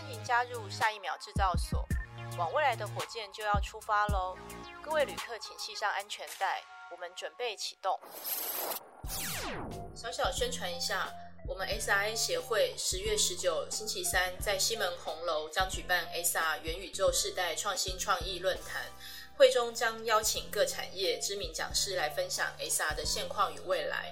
欢迎加入下一秒制造所，往未来的火箭就要出发喽！各位旅客，请系上安全带，我们准备启动。小小宣传一下，我们 XRA 协会十月十九星期三在西门红楼将举办 XR 元宇宙世代创新创意论坛，会中将邀请各产业知名讲师来分享 XR 的现况与未来。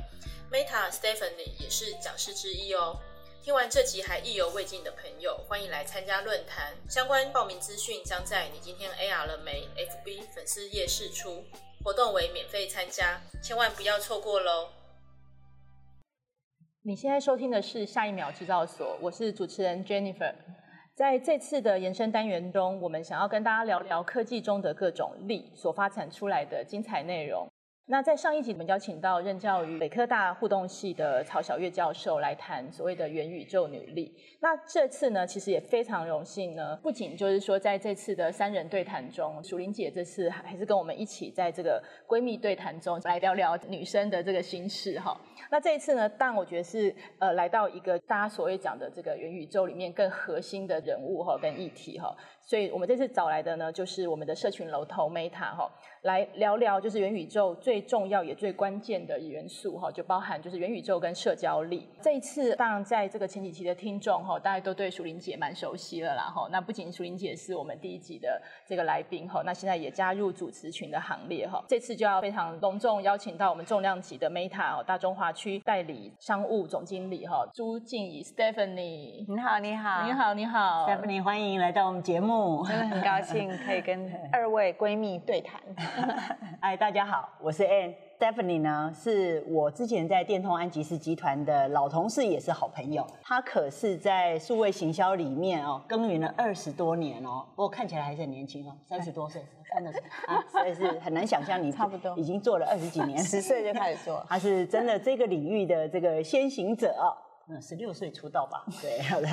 Meta Stephanie 也是讲师之一哦。听完这集还意犹未尽的朋友，欢迎来参加论坛。相关报名资讯将在你今天 AR 了没 FB 粉丝页释出，活动为免费参加，千万不要错过喽！你现在收听的是下一秒制造所，我是主持人 Jennifer。在这次的延伸单元中，我们想要跟大家聊聊科技中的各种力所发展出来的精彩内容。那在上一集，我们邀请到任教于北科大互动系的曹晓月教授来谈所谓的元宇宙女力。那这次呢，其实也非常荣幸呢，不仅就是说在这次的三人对谈中，淑玲姐这次还是跟我们一起在这个闺蜜对谈中来聊聊女生的这个心事哈。那这一次呢，但我觉得是呃来到一个大家所谓讲的这个元宇宙里面更核心的人物哈跟议题哈。所以我们这次找来的呢，就是我们的社群楼头 Meta 哈。来聊聊，就是元宇宙最重要也最关键的元素哈，就包含就是元宇宙跟社交力。这一次，当然在这个前几期的听众哈，大家都对淑玲姐蛮熟悉了啦哈。那不仅淑玲姐是我们第一集的这个来宾哈，那现在也加入主持群的行列哈。这次就要非常隆重邀请到我们重量级的 Meta 哦大中华区代理商务总经理哈朱静怡 Stephanie。你好，你好，你好，你好，Stephanie，欢迎来到我们节目，真的很高兴可以跟 二位闺蜜对谈。哎，大家好，我是 Anne。Stephanie 呢，是我之前在电通安吉斯集团的老同事，也是好朋友。她可是在数位行销里面哦，耕耘了二十多年哦。不过看起来还是很年轻哦，三十多岁，看得出啊，实在是很难想象你 差不多已经做了二十几年，十岁就开始做。她是真的这个领域的这个先行者哦。嗯，十六岁出道吧？对，好的。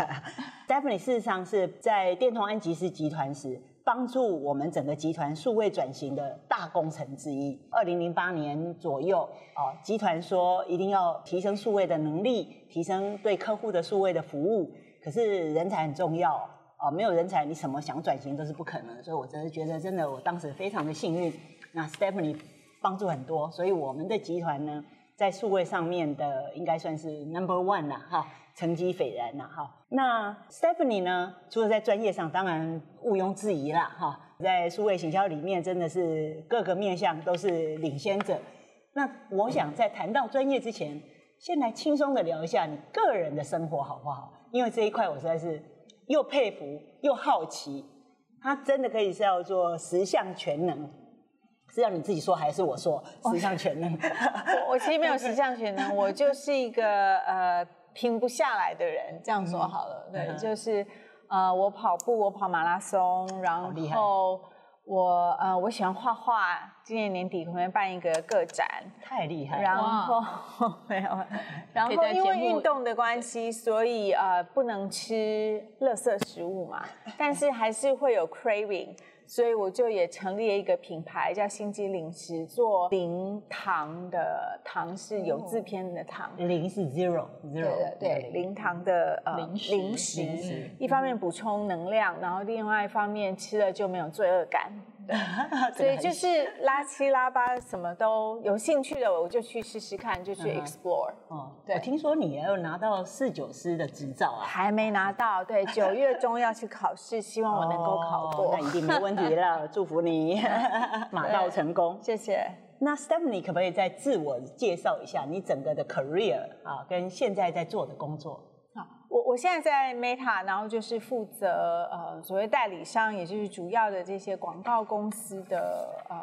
Stephanie 事实上是在电通安吉斯集团时。帮助我们整个集团数位转型的大工程之一。二零零八年左右，哦，集团说一定要提升数位的能力，提升对客户的数位的服务。可是人才很重要，哦，没有人才，你什么想转型都是不可能。所以我真的觉得，真的，我当时非常的幸运。那 Stephanie 帮助很多，所以我们的集团呢，在数位上面的应该算是 number one 了，哈。成绩斐然呐，哈。那 Stephanie 呢？除了在专业上，当然毋庸置疑啦，哈。在数位行销里面，真的是各个面向都是领先者。那我想在谈到专业之前，先来轻松的聊一下你个人的生活，好不好？因为这一块我实在是又佩服又好奇。他真的可以是要做十项全能，是要你自己说还是我说？十项全能？我 我其实没有 十项全能，我就是一个呃。停不下来的人，这样说好了，嗯、对，嗯、就是，呃，我跑步，我跑马拉松，然后我呃，我喜欢画画，今年年底可能办一个个展，太厉害了，然后哇 没有，然后因为运动的关系，所以呃，不能吃垃圾食物嘛，但是还是会有 craving。所以我就也成立了一个品牌，叫心机零食，做零糖的糖是有字篇的糖，零是 zero zero，对对，零糖的呃零食，零食，一方面补充能量，然后另外一方面吃了就没有罪恶感。所以就是拉七拉八，什么都有兴趣的，我就去试试看，就去 explore。哦，对，我听说你也有拿到四九师的执照啊？还没拿到，对，九月中要去考试，希望我能够考过。那一定没问题了，祝福你 马到成功。谢谢。那 Stephanie 可不可以再自我介绍一下你整个的 career 啊，跟现在在做的工作？我我现在在 Meta，然后就是负责呃所谓代理商，也就是主要的这些广告公司的呃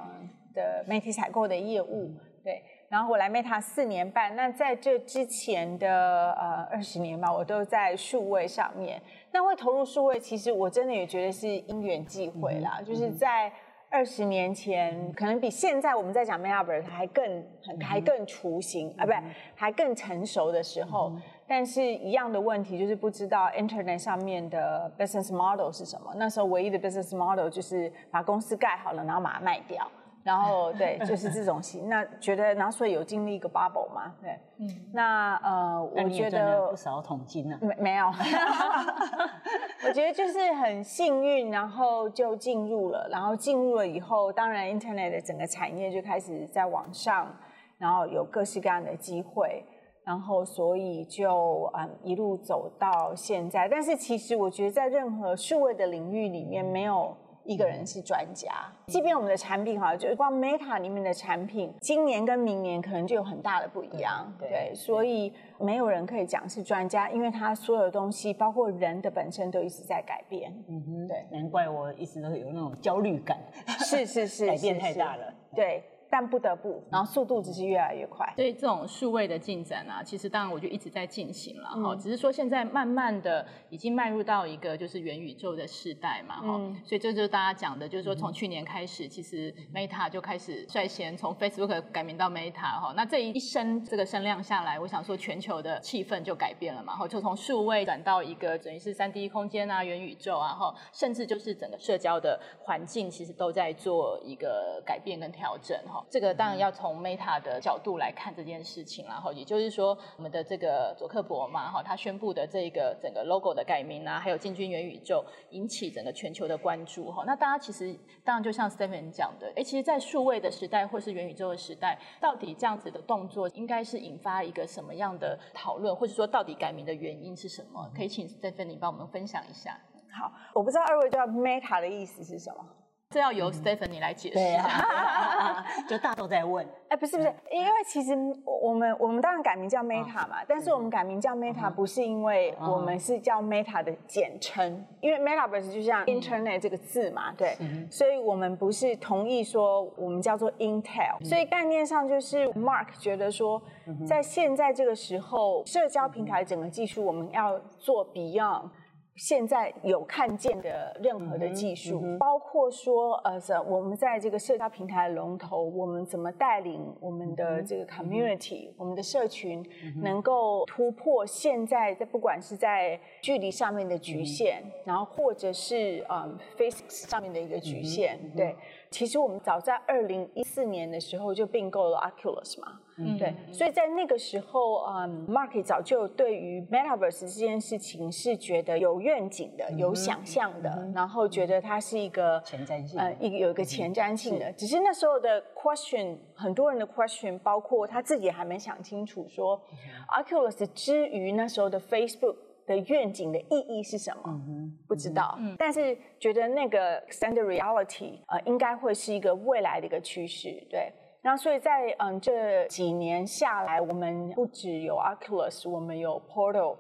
的媒体采购的业务，对。然后我来 Meta 四年半，那在这之前的呃二十年吧，我都在数位上面。那会投入数位，其实我真的也觉得是因缘际会啦，嗯、就是在二十年前，可能比现在我们在讲 Metaverse 还更还更雏形、嗯、啊，不，还更成熟的时候。嗯但是一样的问题就是不知道 Internet 上面的 business model 是什么。那时候唯一的 business model 就是把公司盖好了，然后把它卖掉。然后 对，就是这种型。那觉得，然后所以有经历一个 bubble 嘛？对，嗯。那呃，我觉得不少桶金呢。没没有。我觉得就是很幸运，然后就进入了，然后进入了以后，当然 Internet 的整个产业就开始在往上，然后有各式各样的机会，然后所以就嗯一路走到现在。但是其实我觉得在任何数位的领域里面没有。一个人是专家，即便我们的产品哈，就是光 Meta 里面的产品，今年跟明年可能就有很大的不一样，对，所以没有人可以讲是专家，因为他所有的东西，包括人的本身都一直在改变，嗯哼，对，难怪我一直都有那种焦虑感，是是是，改变太大了，对。但不得不，然后速度只是越来越快。所以这种数位的进展啊，其实当然我就一直在进行了哈。嗯、只是说现在慢慢的已经迈入到一个就是元宇宙的时代嘛哈。嗯、所以这就是大家讲的，就是说从去年开始，其实 Meta 就开始率先从 Facebook 改名到 Meta 哈。那这一声这个声量下来，我想说全球的气氛就改变了嘛哈。就从数位转到一个等于是三 D 空间啊、元宇宙啊哈，甚至就是整个社交的环境其实都在做一个改变跟调整哈。这个当然要从 Meta 的角度来看这件事情，然后也就是说，我们的这个佐克伯嘛，哈，他宣布的这个整个 logo 的改名啊，还有进军元宇宙，引起整个全球的关注，哈。那大家其实当然就像 Stephanie 讲的，哎，其实，在数位的时代或是元宇宙的时代，到底这样子的动作应该是引发一个什么样的讨论，或者说到底改名的原因是什么？可以请 Stephanie 帮我们分享一下。好，我不知道二位知道 Meta 的意思是什么？这要由 Stephanie 来解释。对啊，就大家都在问。哎，不是不是，因为其实我们我们当然改名叫 Meta 嘛，但是我们改名叫 Meta 不是因为我们是叫 Meta 的简称，因为 Metaverse 就像 Internet 这个字嘛，对，所以我们不是同意说我们叫做 Intel，所以概念上就是 Mark 觉得说，在现在这个时候，社交平台整个技术我们要做 Beyond。现在有看见的任何的技术，嗯嗯、包括说，呃，我们在这个社交平台的龙头，我们怎么带领我们的这个 community，、嗯、我们的社群，能够突破现在在不管是在距离上面的局限，嗯、然后或者是嗯 physics 上面的一个局限，嗯、对。其实我们早在二零一四年的时候就并购了 Oculus 嘛，嗯，对，所以在那个时候，嗯，Mark 早就对于 Metaverse 这件事情是觉得有愿景的、有想象的，然后觉得它是一个前瞻性，呃，一个有一个前瞻性的。只是那时候的 question，很多人的 question，包括他自己还没想清楚，说 Oculus 之于那时候的 Facebook。的愿景的意义是什么？嗯、不知道。嗯、但是觉得那个 extended reality 呃，应该会是一个未来的一个趋势。对，那所以在嗯这几年下来，我们不只有 Oculus，我们有 Portal、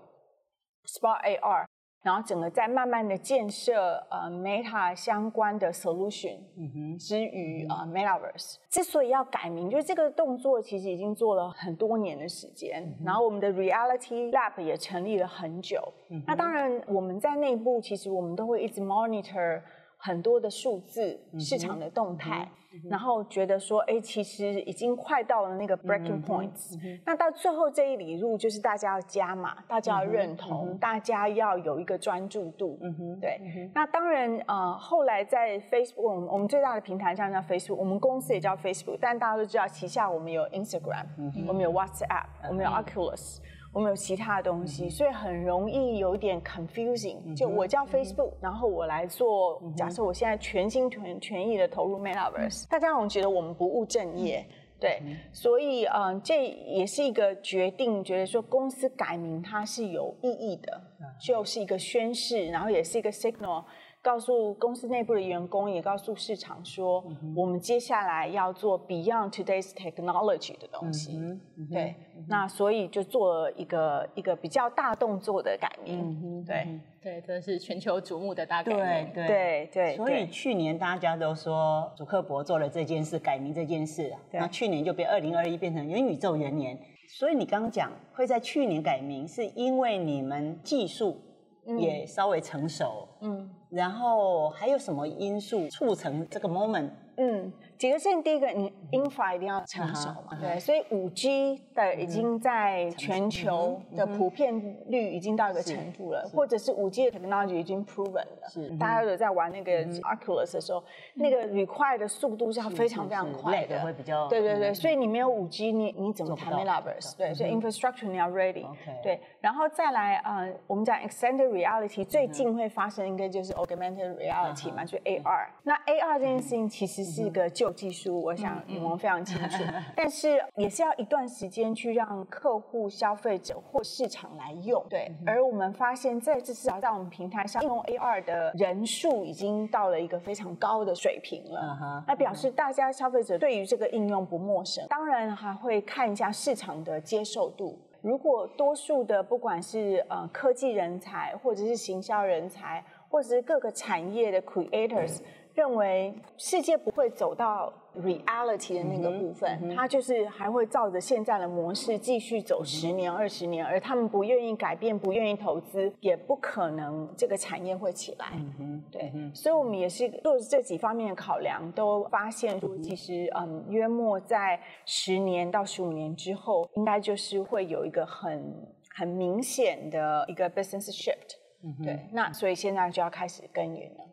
Spot AR。然后整个在慢慢的建设呃 Meta 相关的 solution，嗯哼，之于呃 Metaverse。之所以要改名，就是这个动作其实已经做了很多年的时间。嗯、然后我们的 Reality Lab 也成立了很久。嗯、那当然我们在内部其实我们都会一直 monitor 很多的数字、市场的动态。嗯然后觉得说，哎，其实已经快到了那个 breaking points。那到最后这一里路，就是大家要加码，大家要认同，大家要有一个专注度。嗯哼，对。那当然，呃，后来在 Facebook，我们我们最大的平台上叫 Facebook，我们公司也叫 Facebook，但大家都知道旗下我们有 Instagram，我们有 WhatsApp，我们有 Oculus。我们有其他的东西，所以很容易有点 confusing。就我叫 Facebook，然后我来做，假设我现在全心全全意的投入 Metaverse，大家好像觉得我们不务正业，对，所以嗯，这也是一个决定，觉得说公司改名它是有意义的，就是一个宣誓，然后也是一个 signal。告诉公司内部的员工，也告诉市场说，嗯、我们接下来要做 Beyond Today's Technology 的东西。嗯嗯、对，嗯、那所以就做了一个一个比较大动作的改名。对对，这是全球瞩目的大改名。对对对。对所以去年大家都说祖克伯做了这件事，改名这件事，那去年就被二零二一变成元宇宙元年。所以你刚刚讲会在去年改名，是因为你们技术。也稍微成熟，嗯，然后还有什么因素促成这个 moment？嗯，几个事情，第一个，你 infra 一定要成熟嘛，对，所以五 G 的已经在全球的普遍率已经到一个程度了，或者是五 G 的 technology 已经 proven 了，是，大家有在玩那个 Oculus 的时候，那个 require 的速度是要非常非常快的，会比较，对对对，所以你没有五 G，你你怎么谈 Metaverse？对，所以 infrastructure 你要 ready，对，然后再来，嗯，我们讲 extended reality 最近会发生一个就是 augmented reality 嘛，就 AR，那 AR 这件事情其实是一个旧技术，我想你们非常清楚，但是也是要一段时间去让客户、消费者或市场来用。对，而我们发现，在至少在我们平台上应用 AR 的人数已经到了一个非常高的水平了。那表示大家消费者对于这个应用不陌生，当然还会看一下市场的接受度。如果多数的不管是呃科技人才，或者是行销人才，或者是各个产业的 creators。认为世界不会走到 reality 的那个部分，嗯嗯、它就是还会照着现在的模式继续走十年、二十、嗯、年，而他们不愿意改变、不愿意投资，也不可能这个产业会起来。嗯哼，对，嗯、所以我们也是做这几方面的考量，都发现说，其实嗯，约莫在十年到十五年之后，应该就是会有一个很很明显的一个 business shift。嗯哼，对，那所以现在就要开始耕耘了。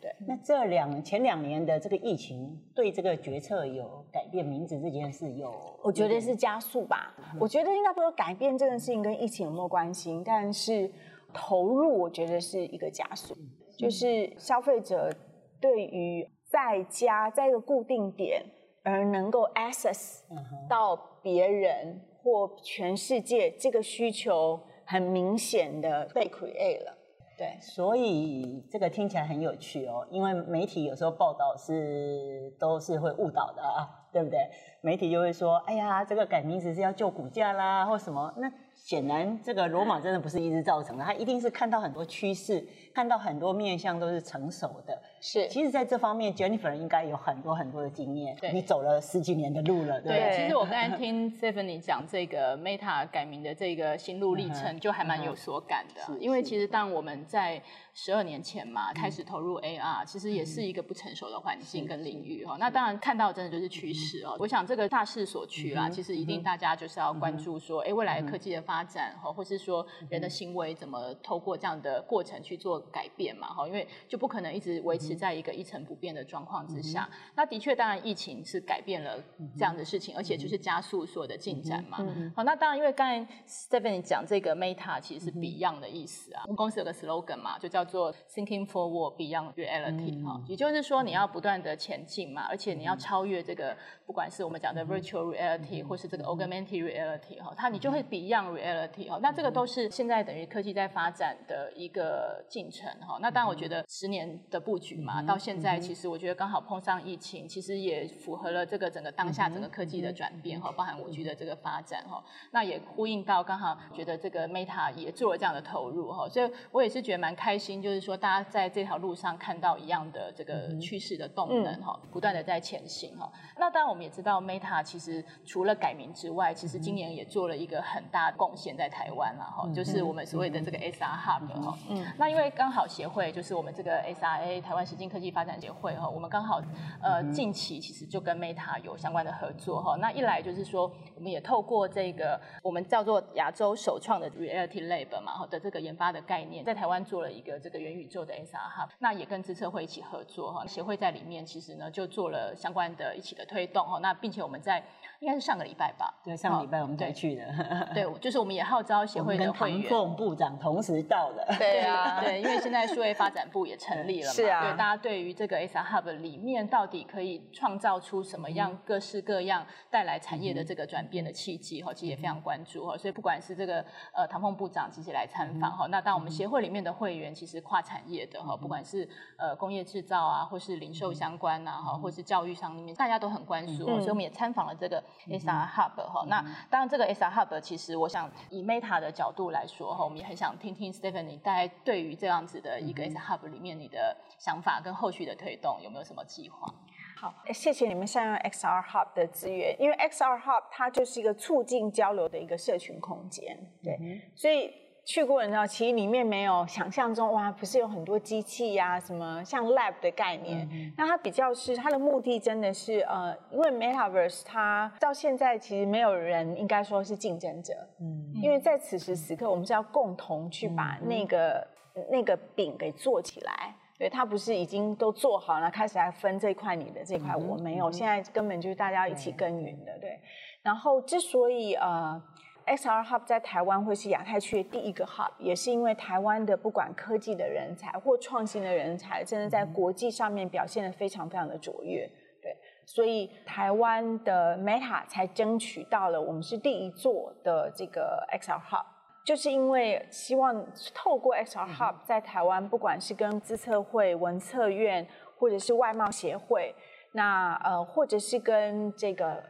对，那这两前两年的这个疫情对这个决策有改变名字这件事有？我觉得是加速吧。嗯、我觉得应该不说改变这件事情跟疫情有没有关系，但是投入我觉得是一个加速，嗯、就是消费者对于在家在一个固定点而能够 access 到别人或全世界这个需求很明显的被 create 了。对，所以这个听起来很有趣哦，因为媒体有时候报道是都是会误导的啊，对不对？媒体就会说，哎呀，这个改名字是要救股价啦，或什么那。显然，这个罗马真的不是一日造成的，它一定是看到很多趋势，看到很多面相都是成熟的。是，其实在这方面，Jennifer 应该有很多很多的经验。对，你走了十几年的路了，对。对，其实我刚才听 Stephanie 讲这个 Meta 改名的这个心路历程，就还蛮有所感的。嗯、因为其实当我们在十二年前嘛开始投入 AR，其实也是一个不成熟的环境跟领域哈。那当然看到真的就是趋势哦。我想这个大势所趋啊，其实一定大家就是要关注说，哎，未来科技的发发展哈，或是说人的行为怎么透过这样的过程去做改变嘛哈，因为就不可能一直维持在一个一成不变的状况之下。嗯、那的确，当然疫情是改变了这样的事情，嗯、而且就是加速所有的进展嘛。嗯、好，那当然，因为刚才 Stephanie 讲这个 Meta 其实是 Beyond 的意思啊。我们公司有个 slogan 嘛，就叫做 Thinking Forward Beyond Reality 哈、嗯，也就是说你要不断的前进嘛，而且你要超越这个，不管是我们讲的 Virtual Reality 或是这个 Augmented Reality 哈，它你就会 Beyond Reality 哈。那这个都是现在等于科技在发展的一个进程哈。那当然，我觉得十年的布局嘛，到现在其实我觉得刚好碰上疫情，其实也符合了这个整个当下整个科技的转变哈，包含五 G 的这个发展哈。那也呼应到刚好觉得这个 Meta 也做了这样的投入哈，所以我也是觉得蛮开心，就是说大家在这条路上看到一样的这个趋势的动能哈，不断的在前行哈。那当然我们也知道 Meta 其实除了改名之外，其实今年也做了一个很大的贡献。在台湾了哈，就是我们所谓的这个 SR Hub 哈。嗯，那因为刚好协会就是我们这个 SRA 台湾实境科技发展协会哈，我们刚好呃近期其实就跟 Meta 有相关的合作哈。那一来就是说，我们也透过这个我们叫做亚洲首创的 Reality Lab 嘛哈的这个研发的概念，在台湾做了一个这个元宇宙的 SR Hub，。那也跟资策会一起合作哈，协会在里面其实呢就做了相关的一起的推动哈。那并且我们在应该是上个礼拜吧，对，上个礼拜我们才去的。对，就是我们也号召协会的会员，唐凤部长同时到的。对啊，对，因为现在数位发展部也成立了嘛，是啊，对，大家对于这个 SR Hub 里面到底可以创造出什么样各式各样带来产业的这个转变的契机哈，其实也非常关注哈。所以不管是这个呃唐凤部长其实来参访哈，那当我们协会里面的会员其实跨产业的哈，不管是呃工业制造啊，或是零售相关啊哈，或是教育上面，大家都很关注，所以我们也参访了这个。XR Hub 哈，那当然这个 SR Hub 其实我想以 Meta 的角度来说哈，我们也很想听听 Stephanie 大概对于这样子的一个 SR Hub 里面你的想法跟后续的推动有没有什么计划？好，谢谢你们善用 XR Hub 的资源，因为 XR Hub 它就是一个促进交流的一个社群空间，对，所以。去过，你知道，其实里面没有想象中哇，不是有很多机器呀、啊，什么像 lab 的概念。嗯、那它比较是它的目的，真的是呃，因为 Metaverse 它到现在其实没有人应该说是竞争者，嗯，因为在此时此刻，我们是要共同去把那个、嗯、那个饼给做起来。对，它不是已经都做好了，开始来分这块你的这块我没有，嗯、现在根本就是大家一起耕耘的，对。然后之所以呃。XR Hub 在台湾会是亚太区的第一个 Hub，也是因为台湾的不管科技的人才或创新的人才，真的在国际上面表现得非常非常的卓越，对，所以台湾的 Meta 才争取到了我们是第一座的这个 XR Hub，就是因为希望透过 XR Hub 在台湾，不管是跟资策会、文策院，或者是外贸协会，那呃，或者是跟这个。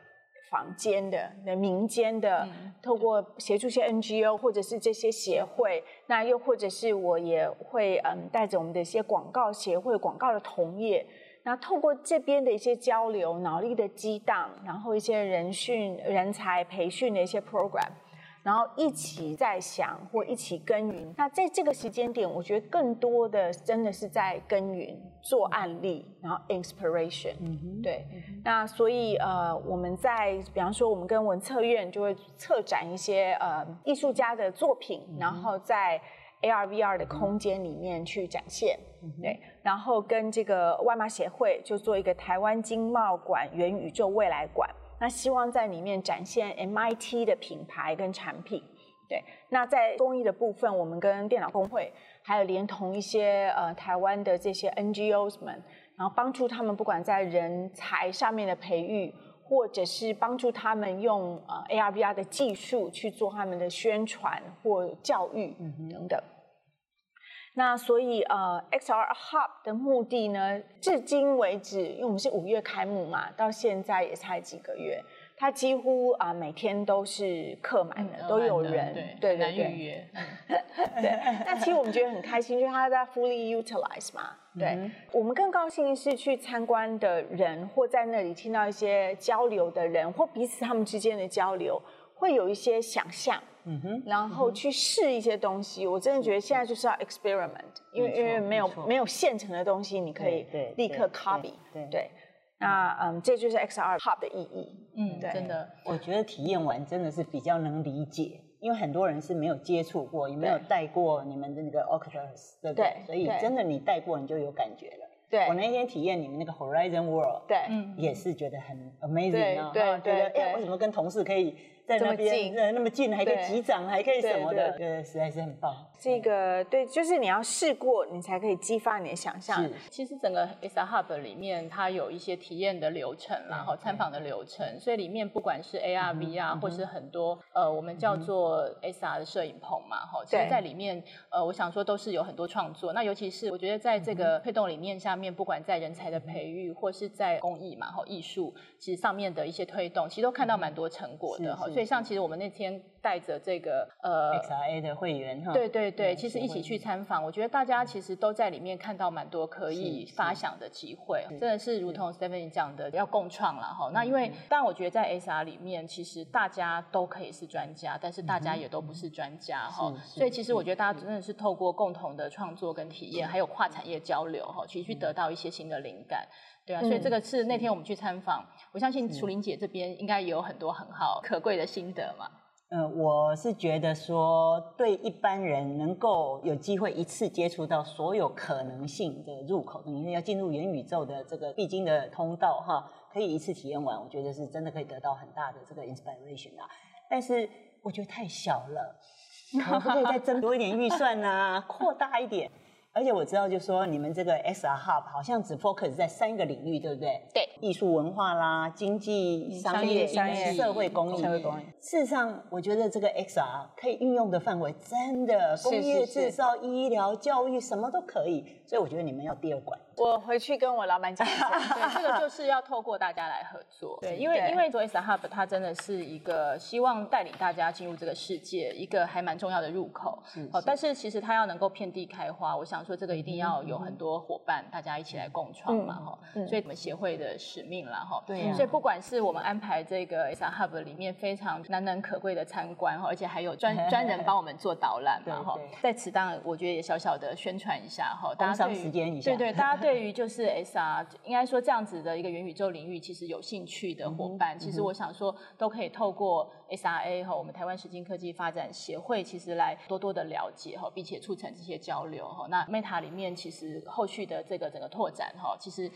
坊间的、那民间的，透过协助一些 NGO 或者是这些协会，那又或者是我也会嗯带着我们的一些广告协会、广告的同业，那透过这边的一些交流、脑力的激荡，然后一些人训、人才培训的一些 program。然后一起在想或一起耕耘。那在这个时间点，我觉得更多的真的是在耕耘做案例，然后 inspiration。嗯哼，对。嗯、那所以呃，我们在比方说，我们跟文策院就会策展一些呃艺术家的作品，嗯、然后在 AR VR 的空间里面去展现。嗯、对。然后跟这个外贸协会就做一个台湾经贸馆元宇宙未来馆。那希望在里面展现 MIT 的品牌跟产品，对。那在公益的部分，我们跟电脑工会还有连同一些呃台湾的这些 NGOs 们，然后帮助他们不管在人才上面的培育，或者是帮助他们用呃 AR VR 的技术去做他们的宣传或教育等等。那所以呃，XR Hub 的目的呢，至今为止，因为我们是五月开幕嘛，到现在也才几个月，它几乎啊、呃、每天都是客满的，嗯、都有人，对对对，预约。对，那其实我们觉得很开心，就是它在 fully utilize 嘛。对，嗯、我们更高兴的是去参观的人，或在那里听到一些交流的人，或彼此他们之间的交流，会有一些想象。嗯哼，然后去试一些东西，我真的觉得现在就是要 experiment，因为因为没有没有现成的东西，你可以立刻 copy，对，那嗯，这就是 XR Hub 的意义，嗯，对，真的，我觉得体验完真的是比较能理解，因为很多人是没有接触过，也没有戴过你们的那个 Oculus，对不对？所以真的你戴过，你就有感觉了。对，我那天体验你们那个 Horizon World，对，也是觉得很 amazing 啊，对，觉得哎，为什么跟同事可以？在那边，呃，那么近，还可以击掌，还可以什么的，对，实在是很棒。这个对，就是你要试过，你才可以激发你的想象。是，其实整个 S R Hub 里面，它有一些体验的流程，然后参访的流程，所以里面不管是 A R V 啊或是很多呃，我们叫做 SR 的摄影棚嘛，哈，其实在里面，呃，我想说都是有很多创作。那尤其是我觉得在这个推动理念下面，不管在人才的培育，或是在公益嘛，哈，艺术，其实上面的一些推动，其实都看到蛮多成果的，哈。所以像其实我们那天带着这个呃 XRA 的会员哈，对对对，其实一起去参访，我觉得大家其实都在里面看到蛮多可以发想的机会，真的是如同 Stephanie 讲的，要共创了哈。那因为当然我觉得在 XR 里面，其实大家都可以是专家，但是大家也都不是专家哈。所以其实我觉得大家真的是透过共同的创作跟体验，还有跨产业交流哈，其实去得到一些新的灵感。对啊，所以这个是那天我们去参访，我相信楚玲姐这边应该也有很多很好可贵的心得嘛。呃，我是觉得说，对一般人能够有机会一次接触到所有可能性的入口，你要进入元宇宙的这个必经的通道哈，可以一次体验完，我觉得是真的可以得到很大的这个 inspiration 啊。但是我觉得太小了，可不可以再增多一点预算啊，扩大一点？而且我知道，就说你们这个 XR Hub 好像只 focus 在三个领域，对不对？对，艺术文化啦，经济、商业、商业、社会公益。社会公益。事实上，我觉得这个 XR 可以运用的范围真的，工业制造、医疗、教育，什么都可以。所以我觉得你们要第二馆。我回去跟我老板讲一下，对，这个就 是要透过大家来合作。对，因为因为做 XR Hub 它真的是一个希望带领大家进入这个世界一个还蛮重要的入口。好，但是其实它要能够遍地开花，我想。说这个一定要有很多伙伴，大家一起来共创嘛哈。所以我们协会的使命啦哈。对。所以不管是我们安排这个 S Hub 里面非常难能可贵的参观哈，而且还有专 专人帮我们做导览嘛哈。在此当然我觉得也小小的宣传一下哈，大家对于对对，大家对于就是 SR，应该说这样子的一个元宇宙领域其实有兴趣的伙伴，其实我想说都可以透过 SRA 和我们台湾实境科技发展协会，其实来多多的了解哈，并且促成这些交流哈。那 Meta 里面其实后续的这个整个拓展哈，其实。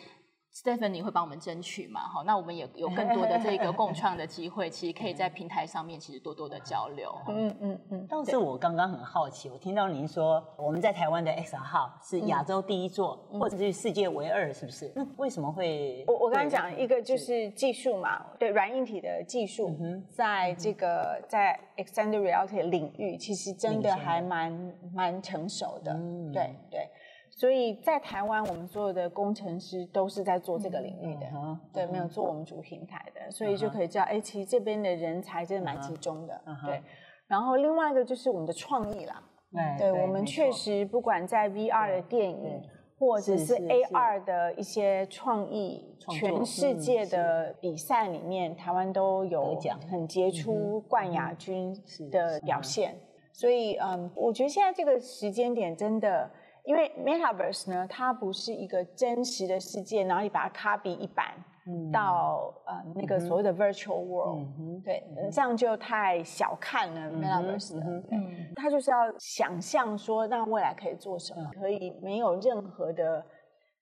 Stephanie 会帮我们争取嘛？好，那我们也有更多的这个共创的机会，其实可以在平台上面其实多多的交流。嗯嗯嗯。倒是我刚刚很好奇，我听到您说我们在台湾的 XR Hub 是亚洲第一座，或者是世界唯二，是不是？那为什么会？我我刚刚讲一个就是技术嘛，对软硬体的技术，在这个在 Extended Reality 领域，其实真的还蛮蛮成熟的。嗯对对。所以在台湾，我们所有的工程师都是在做这个领域的，嗯、对，没有做我们主平台的，所以就可以知道，哎，其实这边的人才真的蛮集中的，嗯、对。然后另外一个就是我们的创意啦，对我们确实不管在 VR 的电影，或者是 AR 的一些创意，全世界的比赛里面，台湾都有很杰出冠亚军的表现。所以，嗯，我觉得现在这个时间点真的。因为 Metaverse 呢，它不是一个真实的世界，然后你把它 copy 一版到呃那个所谓的 virtual world，对，这样就太小看了 Metaverse 了。嗯，它就是要想象说，那未来可以做什么，可以没有任何的。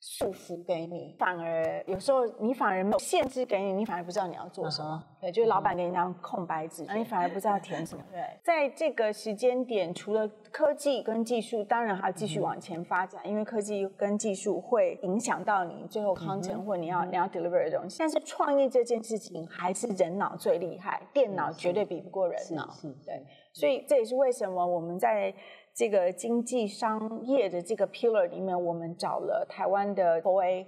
束缚给你，反而有时候你反而没有限制给你，你反而不知道你要做什么。对，就是老板给你一张空白纸，那你反而不知道填什么。对，在这个时间点，除了科技跟技术，当然还要继续往前发展，因为科技跟技术会影响到你最后 content 或你要你要 deliver 的东西。但是创业这件事情还是人脑最厉害，电脑绝对比不过人脑。是，对，所以这也是为什么我们在。这个经济商业的这个 pillar 里面，我们找了台湾的 OA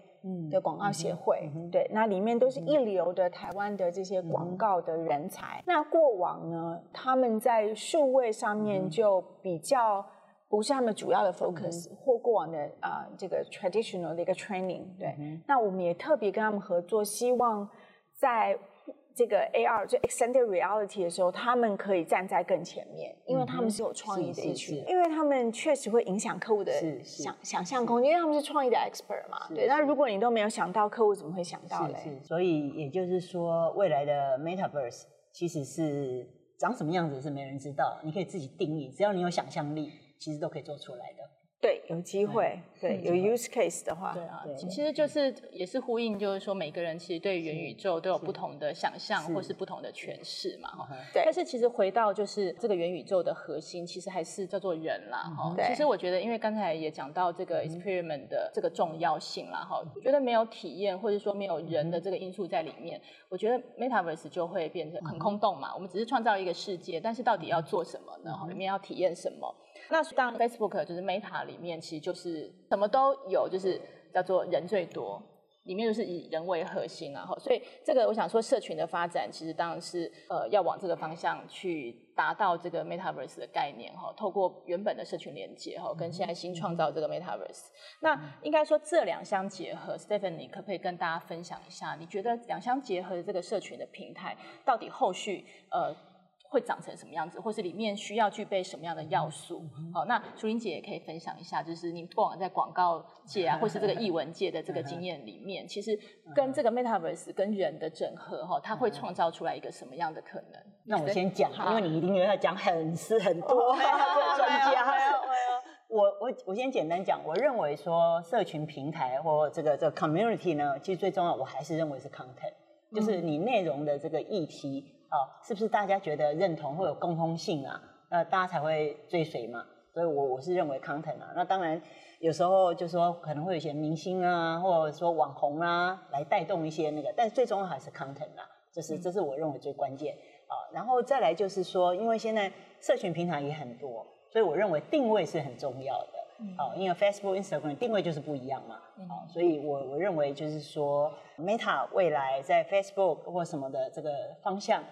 的广告协会，嗯、对，那里面都是一流的台湾的这些广告的人才。嗯、那过往呢，他们在数位上面就比较不是他们主要的 focus，、嗯、或过往的啊、呃、这个 traditional 的一个 training，对。嗯、那我们也特别跟他们合作，希望在。这个 AR 就 extended reality 的时候，他们可以站在更前面，因为他们是有创意的一群，因为他们确实会影响客户的想想象空间，因为他们是创意的 expert 嘛。对，那如果你都没有想到，客户怎么会想到嘞？所以也就是说，未来的 Metaverse 其实是长什么样子是没人知道，你可以自己定义，只要你有想象力，其实都可以做出来的。对，有机会，对，有 use case 的话，对啊，其实就是也是呼应，就是说每个人其实对元宇宙都有不同的想象，或是不同的诠释嘛，哈。对。但是其实回到就是这个元宇宙的核心，其实还是叫做人啦，哈。其实我觉得，因为刚才也讲到这个 experiment 的这个重要性啦，哈。我觉得没有体验，或者说没有人的这个因素在里面，我觉得 Metaverse 就会变成很空洞嘛。我们只是创造一个世界，但是到底要做什么呢？哈，里面要体验什么？那当 Facebook 就是 Meta 里面，其实就是什么都有，就是叫做人最多，里面就是以人为核心啊，哈，所以这个我想说，社群的发展其实当然是呃要往这个方向去达到这个 Metaverse 的概念哈，透过原本的社群连接哈，跟现在新创造这个 Metaverse，那应该说这两相结合，Stephanie 可不可以跟大家分享一下，你觉得两相结合的这个社群的平台，到底后续呃？会长成什么样子，或是里面需要具备什么样的要素？好，那淑玲姐也可以分享一下，就是你过往在广告界啊，或是这个艺文界的这个经验里面，其实跟这个 Metaverse 跟人的整合哈，它会创造出来一个什么样的可能？那我先讲，因为你一定要讲很是很多，专家。我我我先简单讲，我认为说社群平台或这个这个 community 呢，其实最重要，我还是认为是 content，就是你内容的这个议题。哦，是不是大家觉得认同会有共通性啊？那，大家才会追随嘛。所以我我是认为 content 啊，那当然有时候就说可能会有一些明星啊，或者说网红啊来带动一些那个，但是最重要还是 content 啊，这是这是我认为最关键啊。然后再来就是说，因为现在社群平台也很多，所以我认为定位是很重要的。哦，因为 Facebook、Instagram 定位就是不一样嘛。哦，所以我我认为就是说 Meta 未来在 Facebook 或什么的这个方向。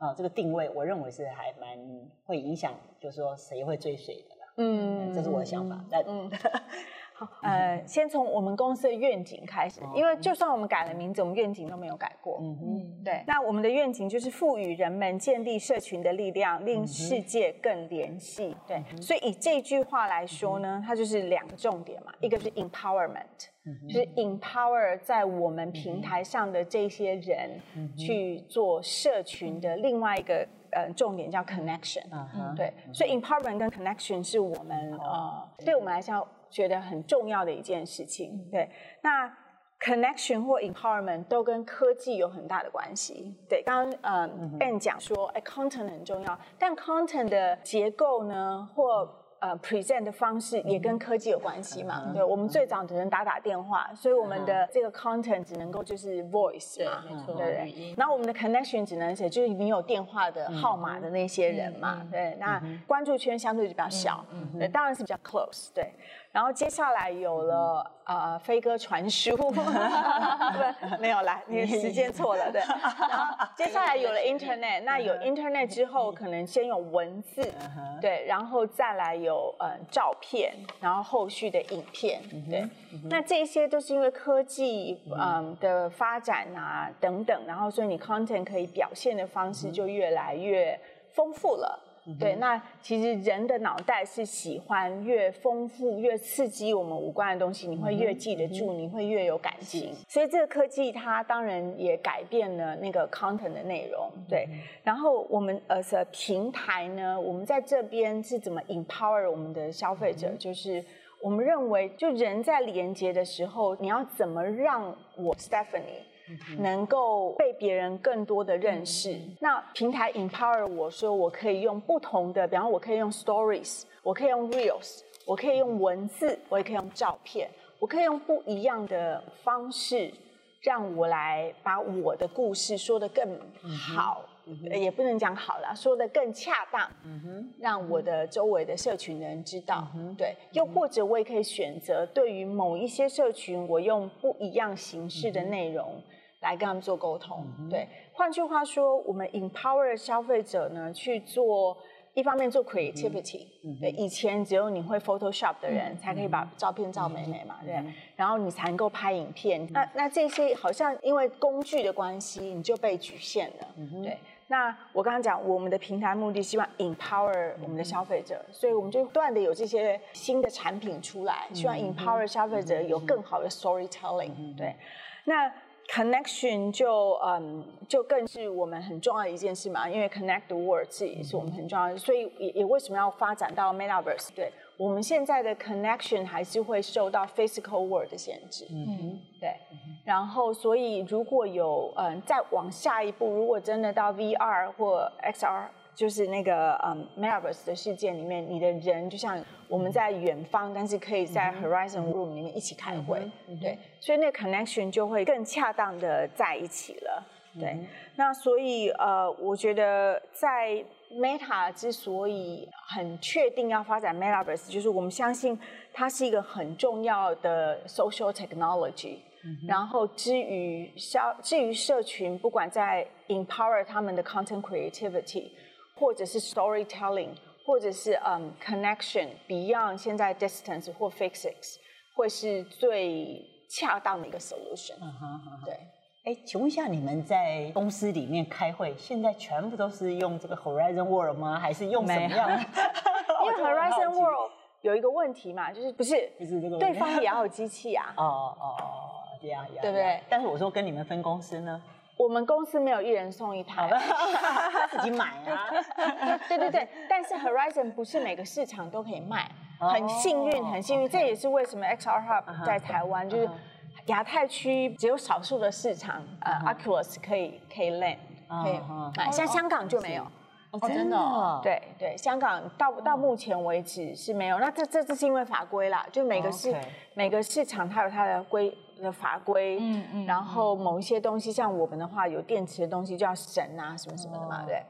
啊，这个定位我认为是还蛮会影响，就是说谁会追谁的啦。嗯，这是我的想法。但嗯，呃，先从我们公司的愿景开始，因为就算我们改了名字，我们愿景都没有改过。嗯嗯，对。那我们的愿景就是赋予人们建立社群的力量，令世界更联系。对，所以以这句话来说呢，它就是两个重点嘛，一个是 empowerment，就是 empower 在我们平台上的这些人去做社群的另外一个。呃，重点叫 connection，嗯，对，所以 empowerment 跟 connection 是我们呃，对我们来说觉得很重要的一件事情。对，那 connection 或 empowerment 都跟科技有很大的关系。对，刚刚呃 Ben 讲说，哎，content 很重要，但 content 的结构呢，或呃，present 的方式也跟科技有关系嘛？嗯、对，我们最早只能打打电话，嗯、所以我们的这个 content 只能够就是 voice 嘛，对对。然后我们的 connection 只能写就是你有电话的号码的那些人嘛，嗯、对。那关注圈相对就比较小，对，当然是比较 close，对。然后接下来有了呃飞鸽传书，不没有啦，你时间错了对。然后接下来有了 Internet，那有 Internet 之后，可能先有文字，对，然后再来有呃照片，然后后续的影片，对。那这些都是因为科技嗯的发展啊等等，然后所以你 content 可以表现的方式就越来越丰富了。对，那其实人的脑袋是喜欢越丰富、越刺激我们五官的东西，你会越记得住，你会越有感情。所以这个科技它当然也改变了那个 content 的内容。对，然后我们 as 平台呢，我们在这边是怎么 empower 我们的消费者？就是我们认为，就人在连接的时候，你要怎么让我 Stephanie 能够被别人更多的认识，嗯、那平台 empower 我说我可以用不同的，比方我可以用 stories，我可以用 reels，我可以用文字，我也可以用照片，我可以用不一样的方式，让我来把我的故事说得更好，也不能讲好了，说的更恰当，嗯、哼。让我的周围的社群的人知道，嗯、对，又或者我也可以选择对于某一些社群，我用不一样形式的内容。嗯来跟他们做沟通，对。换句话说，我们 empower 消费者呢去做，一方面做 creativity，、嗯、对。以前只有你会 Photoshop 的人才可以把照片照美美嘛，嗯、对。然后你才能够拍影片，嗯、那那这些好像因为工具的关系，你就被局限了，嗯、对。那我刚刚讲，我们的平台目的希望 empower 我们的消费者，所以我们就不断的有这些新的产品出来，希望 empower 消费者有更好的 storytelling，、对。那 Connection 就嗯，就更是我们很重要的一件事嘛，因为 Connect the world 自己是我们很重要的，所以也也为什么要发展到 Metaverse？对，我们现在的 Connection 还是会受到 Physical world 的限制，嗯哼，对。然后，所以如果有嗯再往下一步，如果真的到 VR 或 XR。就是那个嗯，Metaverse 的世界里面，你的人就像我们在远方，但是可以在 Horizon Room 里面一起开会，嗯、对，所以那个 connection 就会更恰当的在一起了，对。嗯、那所以呃，我觉得在 Meta 之所以很确定要发展 Metaverse，就是我们相信它是一个很重要的 social technology。嗯、然后至于社，至于社群，不管在 empower 他们的 content creativity。或者是 storytelling，或者是嗯、um, connection beyond 现在 distance 或 physics，会是最恰当的一个 solution。嗯哼哼。对。哎，请问一下，你们在公司里面开会，现在全部都是用这个 Horizon World 吗？还是用什么样的？因为 Horizon World 有一个问题嘛，就是不是不是这个对方也要有机器啊？哦哦哦，这样这样，对不对？但是我说跟你们分公司呢？我们公司没有一人送一台，自己买啊。对对对，但是 Horizon 不是每个市场都可以卖，很幸运，很幸运，这也是为什么 XR Hub 在台湾就是亚太区只有少数的市场，呃，Oculus 可以可以 land，可以买，像香港就没有。哦真的？对对，香港到到目前为止是没有。那这这这是因为法规啦，就每个市每个市场它有它的规。的法规，嗯嗯，然后某一些东西，像我们的话，有电池的东西就要审啊，什么什么的嘛，对。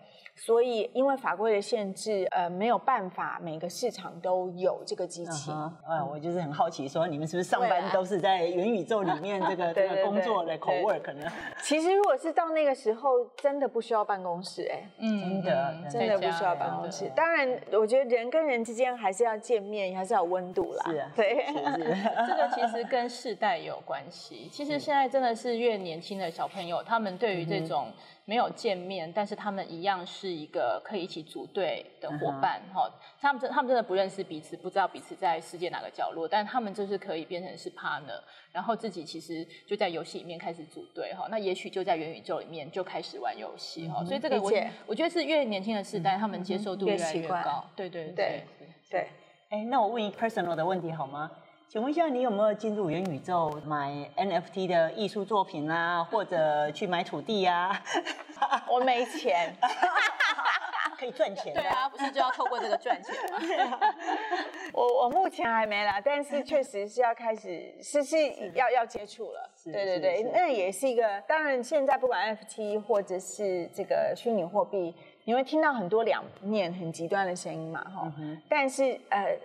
所以因为法规的限制，呃，没有办法每个市场都有这个机器。嗯，呃，我就是很好奇，说你们是不是上班都是在元宇宙里面这个 这个工作的 co-work 呢？其实如果是到那个时候，真的不需要办公室，哎，嗯，真的真的不需要办公室。当然，我觉得人跟人之间还是要见面，还是要有温度啦。是啊，对，是是 这个其实跟世代有关系。其实现在真的是越年轻的小朋友，他们对于这种。没有见面，但是他们一样是一个可以一起组队的伙伴哈。Uh. 他们真他们真的不认识彼此，不知道彼此在世界哪个角落，但他们就是可以变成是 partner，然后自己其实就在游戏里面开始组队哈。那也许就在元宇宙里面就开始玩游戏哈。Uh. 所以这个我解我觉得是越年轻的世代，uh. 他们接受度越来越高。Uh. 对对对对。对。哎，那我问一个 personal 的问题好吗？请问一下，你有没有进入元宇宙买 NFT 的艺术作品啊，或者去买土地呀？我没钱，可以赚钱。对啊，不是就要透过这个赚钱吗？我我目前还没啦，但是确实是要开始，是是要要接触了。对对对，那也是一个。当然，现在不管 NFT 或者是这个虚拟货币，你会听到很多两面很极端的声音嘛，哈。但是呃。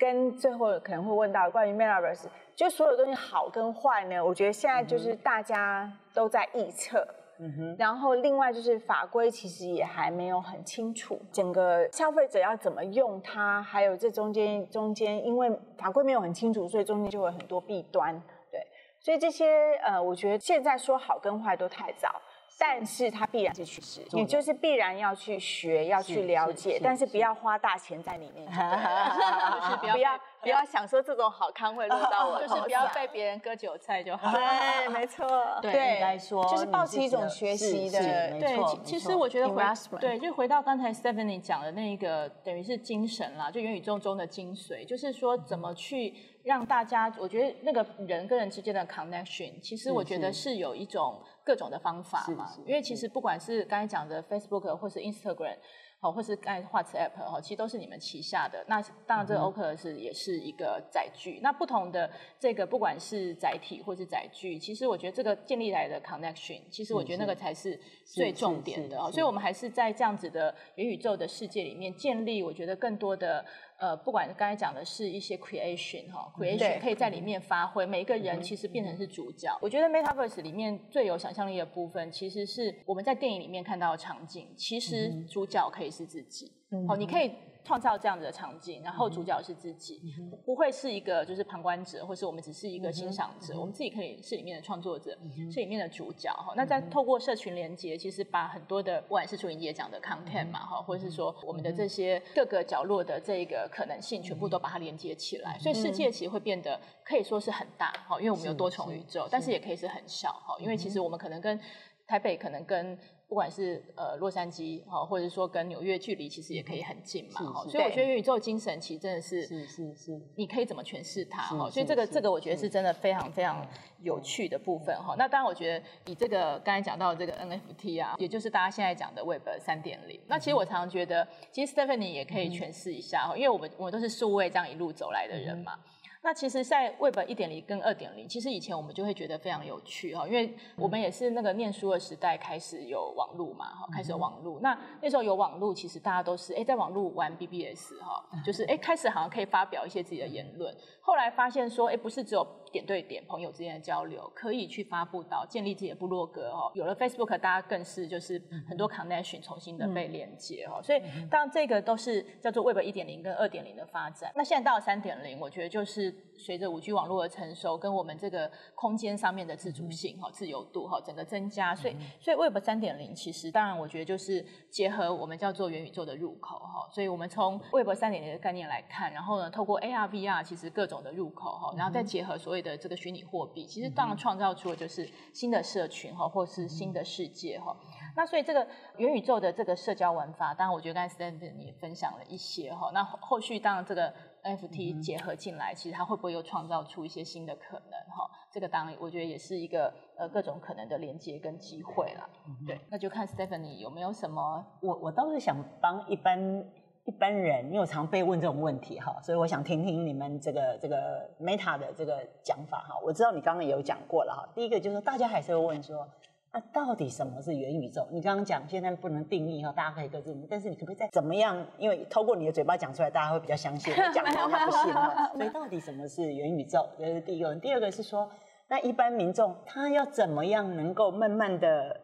跟最后可能会问到关于 Metaverse，就所有东西好跟坏呢？我觉得现在就是大家都在臆测，嗯哼。然后另外就是法规其实也还没有很清楚，整个消费者要怎么用它，还有这中间中间，因为法规没有很清楚，所以中间就会有很多弊端，对。所以这些呃，我觉得现在说好跟坏都太早。但是它必然是趋势，你就是必然要去学，要去了解，但是不要花大钱在里面，就是不要不要想说这种好康会落到我，就是不要被别人割韭菜就好。对，没错，对，应该说就是抱持一种学习的，对，其实我觉得回对，就回到刚才 Stephanie 讲的那个，等于是精神啦，就元宇宙中的精髓，就是说怎么去让大家，我觉得那个人跟人之间的 connection，其实我觉得是有一种。各种的方法嘛，因为其实不管是刚才讲的 Facebook 或是 Instagram，好，或是刚才 WhatsApp 哈，其实都是你们旗下的。那当然，这个 Oculus 也是一个载具。那不同的这个不管是载体或是载具，其实我觉得这个建立来的 connection，其实我觉得那个才是最重点的。所以，我们还是在这样子的元宇宙的世界里面建立，我觉得更多的。呃，不管刚才讲的是一些 creation 哈，creation 可以在里面发挥，每一个人其实变成是主角。我觉得 Metaverse 里面最有想象力的部分，其实是我们在电影里面看到的场景，其实主角可以是自己。好，你可以。创造这样子的场景，然后主角是自己，嗯、不会是一个就是旁观者，或是我们只是一个欣赏者，嗯、我们自己可以是里面的创作者，嗯、是里面的主角哈。那在透过社群连接，其实把很多的不管是楚颖姐讲的 content 嘛哈，或者是说我们的这些各个角落的这个可能性，全部都把它连接起来，所以世界其实会变得可以说是很大哈，因为我们有多重宇宙，但是也可以是很小哈，因为其实我们可能跟台北可能跟。不管是呃洛杉矶哈，或者说跟纽约距离其实也可以很近嘛哈，所以我觉得元宇宙精神其实真的是是是是，你可以怎么诠释它哈？所以这个这个我觉得是真的非常非常有趣的部分哈。那当然我觉得以这个刚才讲到的这个 NFT 啊，也就是大家现在讲的 Web 三点零。那其实我常常觉得，其实 Stephanie 也可以诠释一下哈，因为我们我们都是数位这样一路走来的人嘛。那其实，在 Web 一点零跟二点零，其实以前我们就会觉得非常有趣哈，因为我们也是那个念书的时代开始有网络嘛哈，开始有网络。那那时候有网络，其实大家都是哎在网络玩 BBS 哈，就是哎 开始好像可以发表一些自己的言论。后来发现说，哎不是只有点对点朋友之间的交流，可以去发布到建立自己的部落格哦。有了 Facebook，大家更是就是很多 connection 重新的被连接哦。所以当然这个都是叫做 Web 一点零跟二点零的发展。那现在到了三点零，我觉得就是。随着五 G 网络的成熟，跟我们这个空间上面的自主性哈、自由度哈，整个增加，所以所以 Web 三点零其实当然我觉得就是结合我们叫做元宇宙的入口哈，所以我们从 Web 三点零的概念来看，然后呢，透过 AR、VR 其实各种的入口哈，然后再结合所谓的这个虚拟货币，其实当然创造出的就是新的社群哈，或是新的世界哈。那所以这个元宇宙的这个社交玩法，当然我觉得刚才 Stephanie 也分享了一些哈，那后续当然这个。NFT 结合进来，其实它会不会又创造出一些新的可能？哈，这个当然我觉得也是一个呃各种可能的连接跟机会啦。对，那就看 Stephanie 有没有什么。我我倒是想帮一般一般人，因为我常被问这种问题哈，所以我想听听你们这个这个 Meta 的这个讲法哈。我知道你刚刚也有讲过了哈。第一个就是大家还是会问说，那、啊、到底什么是元宇宙？你刚刚讲现在不能定义哈，大家可以各自，但是你可不可以再怎么样？因为透过你的嘴巴讲出来，大家会比较相信。讲他们不信哈。所以到底什么是元宇宙？这是第一个。第二个是说，那一般民众他要怎么样能够慢慢的，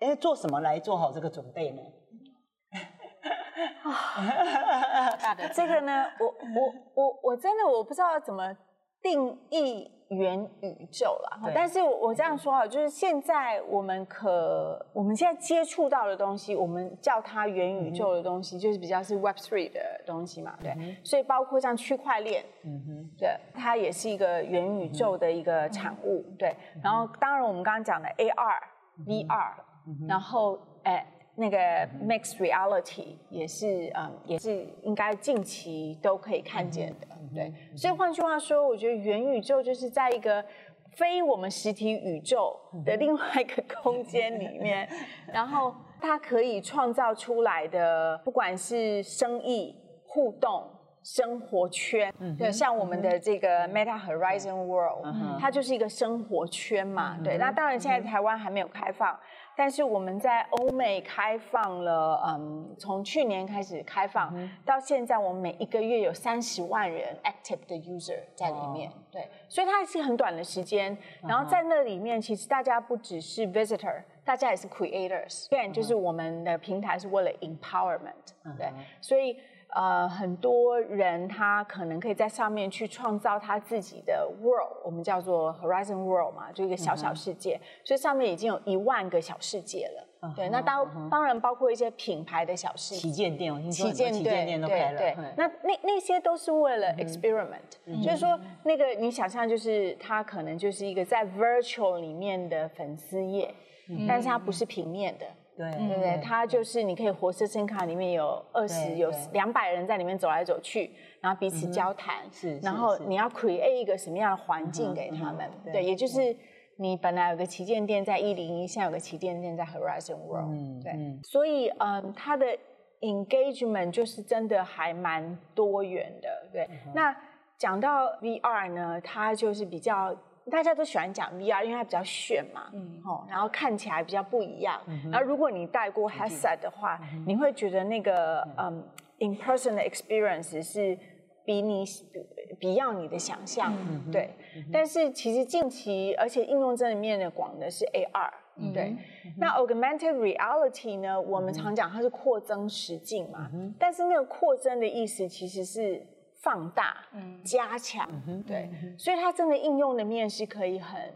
哎，做什么来做好这个准备呢？啊，这个呢，我我我我真的我不知道怎么定义。元宇宙了，但是我这样说啊，就是现在我们可我们现在接触到的东西，我们叫它元宇宙的东西，就是比较是 Web Three 的东西嘛，对，所以包括像区块链，嗯哼，对，它也是一个元宇宙的一个产物，对，然后当然我们刚刚讲的 AR、VR，然后哎。那个 mixed reality 也是，嗯，也是应该近期都可以看见的，对。所以换句话说，我觉得元宇宙就是在一个非我们实体宇宙的另外一个空间里面，然后它可以创造出来的，不管是生意互动。生活圈，对，像我们的这个 Meta Horizon World，它就是一个生活圈嘛，对。那当然现在台湾还没有开放，但是我们在欧美开放了，嗯，从去年开始开放到现在，我们每一个月有三十万人 active 的 user 在里面，对。所以它是很短的时间，然后在那里面，其实大家不只是 visitor，大家也是 creators，对，就是我们的平台是为了 empowerment，对，所以。呃，很多人他可能可以在上面去创造他自己的 world，我们叫做 Horizon World 嘛，就一个小小世界。嗯、所以上面已经有一万个小世界了。嗯、对，那当、嗯、当然包括一些品牌的小世界，旗舰店，我听说旗舰店都开了。对，对对，那那那些都是为了 experiment，、嗯、就是说那个你想象就是它可能就是一个在 virtual 里面的粉丝页，嗯、但是它不是平面的。对，对不对？它就是你可以活生生看里面有二十有两百人在里面走来走去，然后彼此交谈。是，然后你要 create 一个什么样的环境给他们？对，也就是你本来有个旗舰店在一零一，现在有个旗舰店在 Horizon World。对，所以嗯，它的 engagement 就是真的还蛮多元的。对，那讲到 VR 呢，它就是比较。大家都喜欢讲 VR，因为它比较炫嘛，嗯，哦，然后看起来比较不一样。嗯、然后如果你戴过 headset 的话，嗯、你会觉得那个嗯，in person 的 experience 是比你 beyond 你的想象，嗯、对。嗯、但是其实近期，而且应用真的面的广的是 AR，、对。嗯、那 augmented reality 呢？我们常讲它是扩增实境嘛，嗯、但是那个扩增的意思其实是。放大、加强，对，所以它真的应用的面是可以很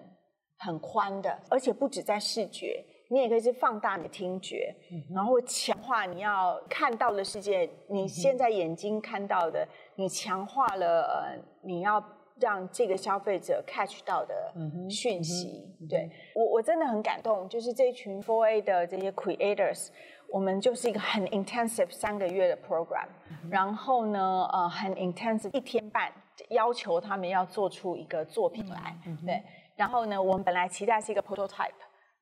很宽的，而且不止在视觉，你也可以是放大你的听觉，然后强化你要看到的世界，你现在眼睛看到的，你强化了呃，你要让这个消费者 catch 到的讯息，对，我我真的很感动，就是这群 Four A 的这些 creators。我们就是一个很 intensive 三个月的 program，然后呢，呃，很 intensive 一天半，要求他们要做出一个作品来，对。然后呢，我们本来期待是一个 prototype，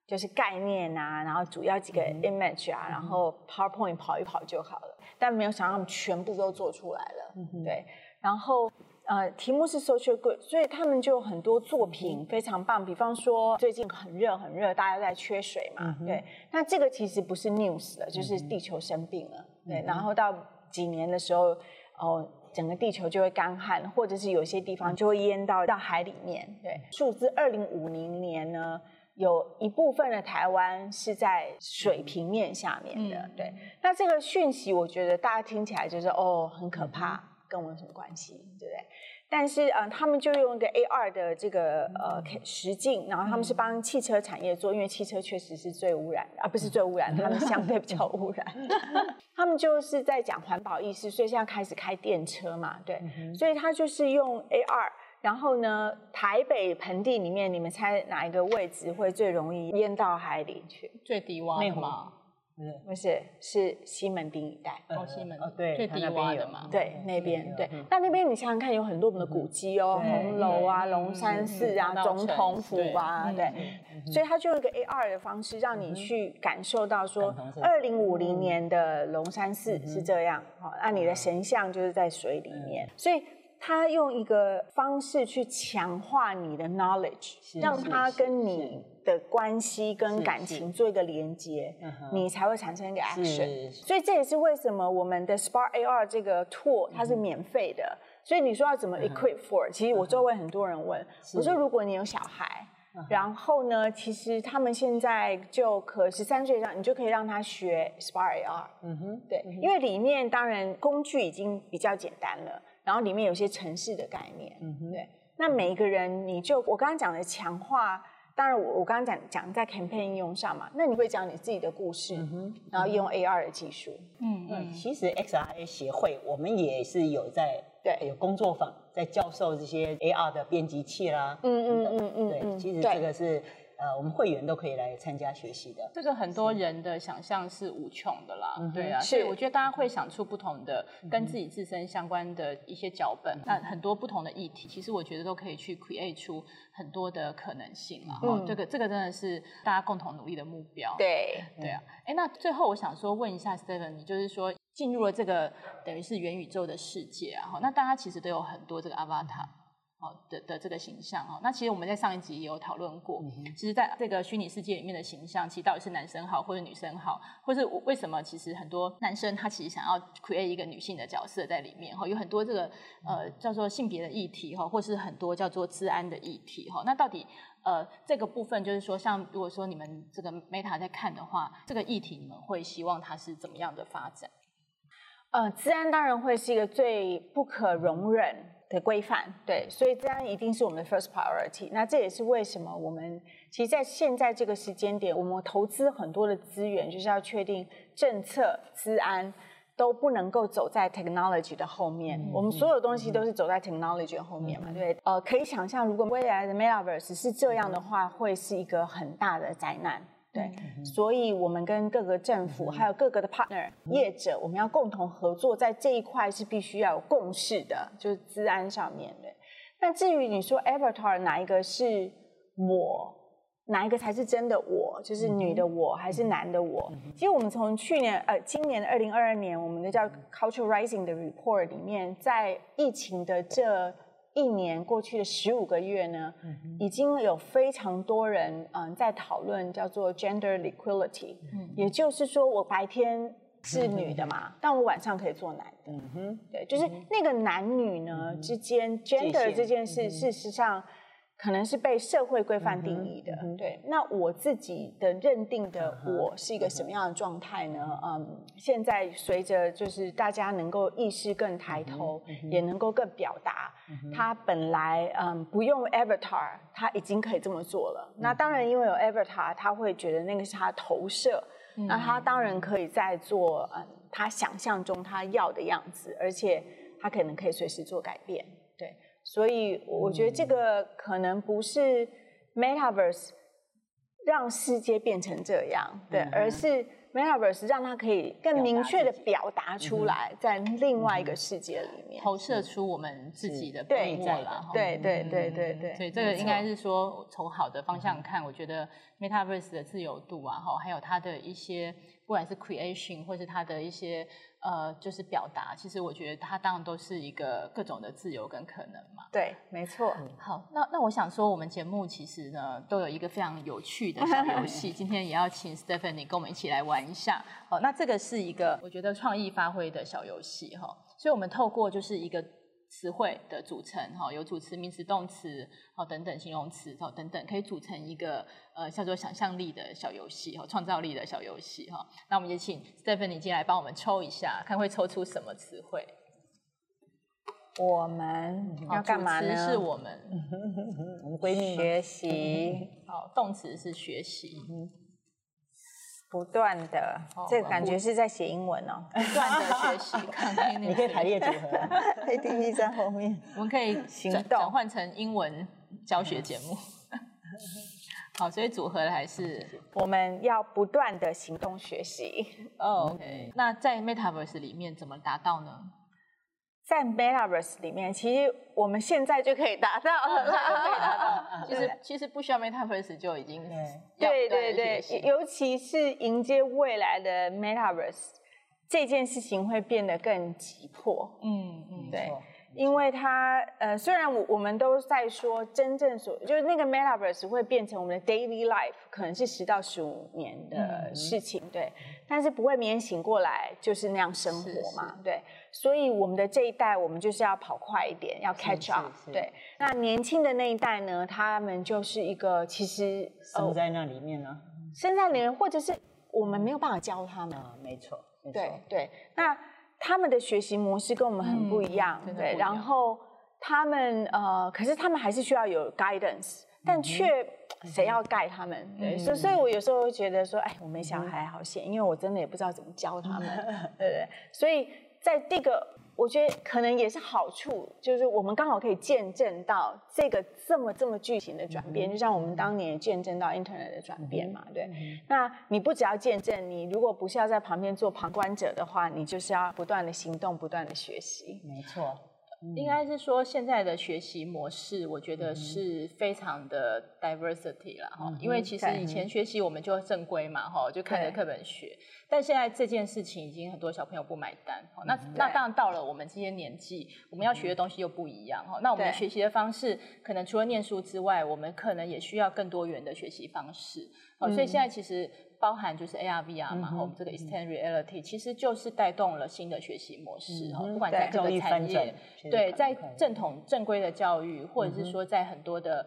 就是概念啊，然后主要几个 image 啊，然后 PowerPoint 跑一跑就好了。但没有想到他们全部都做出来了，对。然后。呃，题目是 social good，所以他们就有很多作品非常棒。比方说，最近很热很热，大家在缺水嘛，嗯、对。那这个其实不是 news 了，就是地球生病了，嗯、对。然后到几年的时候，哦，整个地球就会干旱，或者是有些地方就会淹到到海里面。对，数字二零五零年呢，有一部分的台湾是在水平面下面的。嗯、对，那这个讯息，我觉得大家听起来就是哦，很可怕。嗯跟我有什么关系，对不对？但是，嗯、呃，他们就用一个 AR 的这个呃实境，然后他们是帮汽车产业做，因为汽车确实是最污染的，而、啊、不是最污染，他们相对比较污染。他们就是在讲环保意识，所以现在开始开电车嘛，对。嗯、所以他就是用 AR，然后呢，台北盆地里面，你们猜哪一个位置会最容易淹到海里去？最低洼吗？不是，是西门町一带。哦，西门哦，对，最低洼的嘛。对，那边对。那那边你想想看，有很多我们的古迹哦，红楼啊、龙山寺啊、总统府啊，对。所以它就用一个 AR 的方式，让你去感受到说，二零五零年的龙山寺是这样。好，那你的神像就是在水里面。所以他用一个方式去强化你的 knowledge，让他跟你的关系跟感情做一个连接，你才会产生一个 action。所以这也是为什么我们的 Spark AR 这个 tool 它是免费的。所以你说要怎么 equip for？其实我周围很多人问我说，如果你有小孩。然后呢，其实他们现在就可十三岁以上，你就可以让他学 Spark AR。嗯哼，对，因为里面当然工具已经比较简单了，然后里面有些城市的概念。嗯哼，对。那每一个人，你就我刚刚讲的强化，当然我我刚刚讲讲在 campaign 应用上嘛，那你会讲你自己的故事，嗯哼，然后用 AR 的技术。嗯嗯，其实 XRA 协会我们也是有在。对，有工作坊在教授这些 AR 的编辑器啦，嗯嗯嗯嗯，对，其实这个是呃，我们会员都可以来参加学习的。这个很多人的想象是无穷的啦，对啊，所以我觉得大家会想出不同的跟自己自身相关的一些脚本，那很多不同的议题，其实我觉得都可以去 create 出很多的可能性嘛。嗯，这个这个真的是大家共同努力的目标。对，对啊。哎，那最后我想说问一下 Steven，你就是说。进入了这个等于是元宇宙的世界啊，那大家其实都有很多这个 avatar 的的这个形象哦。那其实我们在上一集也有讨论过，其实在这个虚拟世界里面的形象，其实到底是男生好或者女生好，或是为什么其实很多男生他其实想要 create 一个女性的角色在里面哈，有很多这个呃叫做性别的议题哈，或是很多叫做治安的议题哈。那到底呃这个部分就是说，像如果说你们这个 Meta 在看的话，这个议题你们会希望它是怎么样的发展？呃，治安当然会是一个最不可容忍的规范，对，所以治安一定是我们的 first priority。那这也是为什么我们其实，在现在这个时间点，我们投资很多的资源，就是要确定政策、治安都不能够走在 technology 的后面。嗯、我们所有东西都是走在 technology 的后面嘛，对。呃，可以想象，如果未来的 metaverse 是这样的话，会是一个很大的灾难。对，所以我们跟各个政府还有各个的 partner 业者，我们要共同合作，在这一块是必须要有共识的，就是治安上面的。那至于你说 avatar 哪一个是我，哪一个才是真的我，就是女的我还是男的我？其实我们从去年呃，今年二零二二年我们的叫 Culture Rising 的 report 里面，在疫情的这。一年过去的十五个月呢，嗯、已经有非常多人嗯在讨论叫做 gender equality，嗯、也就是说我白天是女的嘛，嗯、但我晚上可以做男的，嗯、哼。对，就是那个男女呢、嗯、之间 gender 这件事，事实上。可能是被社会规范定义的，嗯、对。那我自己的认定的我是一个什么样的状态呢？嗯，现在随着就是大家能够意识更抬头，也能够更表达，嗯、他本来嗯不用 avatar，他已经可以这么做了。嗯、那当然，因为有 avatar，他会觉得那个是他投射，嗯、那他当然可以再做嗯他想象中他要的样子，而且他可能可以随时做改变，对。所以我觉得这个可能不是 Metaverse 让世界变成这样，对，而是 Metaverse 让它可以更明确的表达出来，在另外一个世界里面投射出我们自己的对在了，对对对对对。所以这个应该是说从好的方向看，我觉得 Metaverse 的自由度啊，哈，还有它的一些不管是 creation 或是它的一些。呃，就是表达，其实我觉得它当然都是一个各种的自由跟可能嘛。对，没错。好，那那我想说，我们节目其实呢都有一个非常有趣的小游戏，今天也要请 Stephanie 跟我们一起来玩一下。好，那这个是一个我觉得创意发挥的小游戏哈，所以我们透过就是一个。词汇的组成，哈，有主词、名词、动词，哦，等等形容词，哦，等等，可以组成一个呃叫做想象力的小游戏，哈，创造力的小游戏，哈。那我们也请 Stephanie 进来帮我们抽一下，看会抽出什么词汇。我们要干嘛呢？是我们，我们闺蜜学习。好，动词是学习。不断的，这个感觉是在写英文哦。不断的学习，你可以排列组合，APP 在后面。我们可以行动转换成英文教学节目。好，所以组合的还是我们要不断的行动学习。哦，OK。那在 Metaverse 里面怎么达到呢？在 Metaverse 里面，其实我们现在就可以达到了。可以达到。其实其实不需要 Metaverse 就已经对对对，尤其是迎接未来的 Metaverse 这件事情会变得更急迫。嗯嗯，对，因为它呃，虽然我我们都在说真正所就是那个 Metaverse 会变成我们的 daily life，可能是十到十五年的事情，对，但是不会明天醒过来就是那样生活嘛，对，所以我们的这一代，我们就是要跑快一点，要 catch up，对。那年轻的那一代呢，他们就是一个其实生在那里面呢、啊，生在里面，或者是我们没有办法教他们，啊、没错，没错，对对，那。他们的学习模式跟我们很不一样，嗯、对。然后他们呃，可是他们还是需要有 guidance，但却谁要盖他们？嗯、对，所以所以我有时候会觉得说，哎，我没小孩好险，因为我真的也不知道怎么教他们，对不对？所以在这个。我觉得可能也是好处，就是我们刚好可以见证到这个这么这么巨型的转变，就像我们当年见证到 Internet 的转变嘛，对。那你不只要见证，你如果不是要在旁边做旁观者的话，你就是要不断的行动，不断的学习。没错。应该是说，现在的学习模式，我觉得是非常的 diversity 了哈。因为其实以前学习我们就正规嘛哈，就看着课本学。但现在这件事情已经很多小朋友不买单。那那当然到了我们这些年纪，我们要学的东西又不一样哈。那我们学习的方式，可能除了念书之外，我们可能也需要更多元的学习方式。好，所以现在其实。包含就是 AR、VR 嘛，我们这个 Extended Reality 其实就是带动了新的学习模式哈，不管在各个产业，对，在正统正规的教育，或者是说在很多的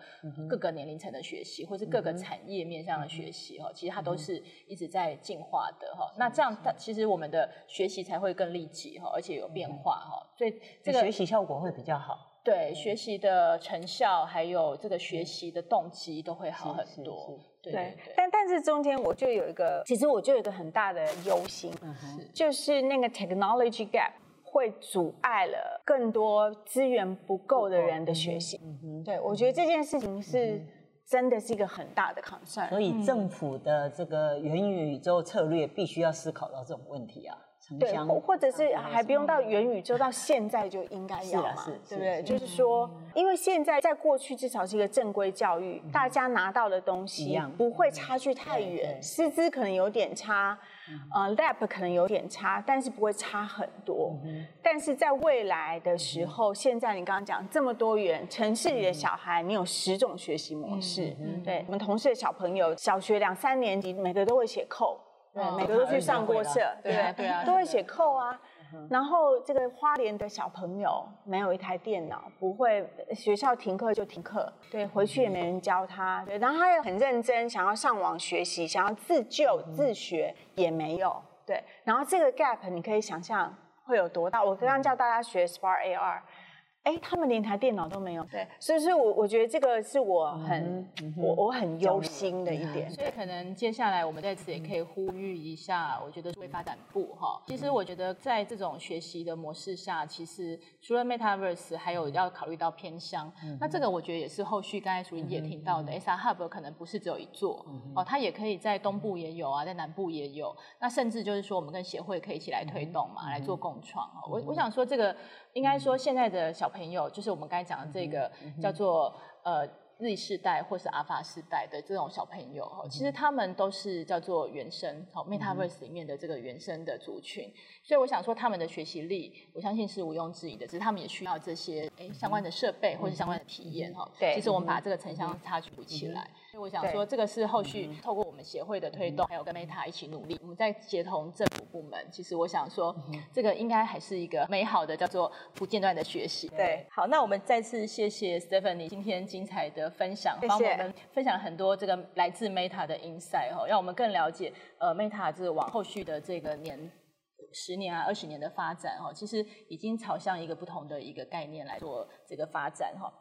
各个年龄层的学习，或是各个产业面上的学习哈，其实它都是一直在进化的哈。那这样，它其实我们的学习才会更立即哈，而且有变化哈，所以这个学习效果会比较好。对，学习的成效还有这个学习的动机都会好很多。对，对，对，但但是中间我就有一个，其实我就有一个很大的忧心，是就是那个 technology gap 会阻碍了更多资源不够的人的学习。嗯哼，对，我觉得这件事情是真的是一个很大的 concern。所以政府的这个元宇宙策略必须要思考到这种问题啊。对，或者是还不用到元宇宙，到现在就应该要嘛，对不对？就是说，因为现在在过去至少是一个正规教育，大家拿到的东西不会差距太远，师资可能有点差，呃，lab 可能有点差，但是不会差很多。但是在未来的时候，现在你刚刚讲这么多元，城市里的小孩，你有十种学习模式。对，我们同事的小朋友，小学两三年级，每个都会写 code。对，每个都去上过课，对啊，对啊，都会写扣啊。然后这个花莲的小朋友没有一台电脑，不会学校停课就停课，对，回去也没人教他，对，然后他也很认真，想要上网学习，想要自救自学也没有，对。然后这个 gap 你可以想象会有多大？我刚刚叫大家学 Spark AR。哎，他们连台电脑都没有，对，所以是我我觉得这个是我很、嗯、我我很忧心的一点。所以可能接下来我们在此也可以呼吁一下，我觉得社会发展部哈，其实我觉得在这种学习的模式下，其实除了 Metaverse，还有要考虑到偏乡。嗯、那这个我觉得也是后续刚才淑玲姐听到的、嗯、，SR Hub 可能不是只有一座、嗯、哦，它也可以在东部也有啊，在南部也有。那甚至就是说，我们跟协会可以一起来推动嘛，嗯、来做共创。我我想说这个。应该说，现在的小朋友就是我们刚才讲的这个叫做呃 Z 世代或是阿法世代的这种小朋友，其实他们都是叫做原生好 Metaverse 里面的这个原生的族群。所以我想说，他们的学习力，我相信是毋庸置疑的。只是他们也需要这些诶相关的设备或是相关的体验哈。对，其实我们把这个城乡差距补起来。所以我想说，这个是后续透过我们协会的推动，还有跟 Meta 一起努力，我们在协同政府部门。其实我想说，这个应该还是一个美好的叫做不间断的学习。对，好，那我们再次谢谢 Stephanie 今天精彩的分享，帮我们分享很多这个来自 Meta 的 insight 哈，让我们更了解呃 Meta 这个往后续的这个年。十年啊，二十年的发展哈，其实已经朝向一个不同的一个概念来做这个发展哈。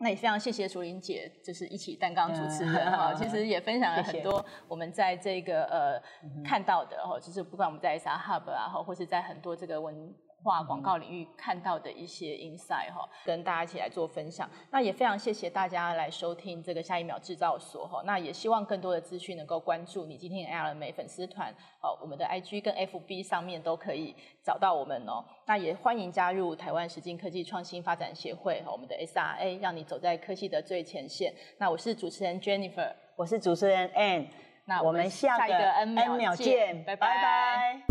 那也非常谢谢淑铃姐，就是一起担纲主持 人哈。其实也分享了很多我们在这个呃看到的哈，就是不管我们在 S R Hub 啊，或是在很多这个文。化广告领域看到的一些 insight 哈，跟大家一起来做分享。那也非常谢谢大家来收听这个下一秒制造所哈。那也希望更多的资讯能够关注你今天没粉丝团哦，我们的 IG 跟 FB 上面都可以找到我们哦。那也欢迎加入台湾实境科技创新发展协会和我们的 SRA，让你走在科技的最前线。那我是主持人 Jennifer，我是主持人 Ann。那我们下一个 N 秒见，拜拜。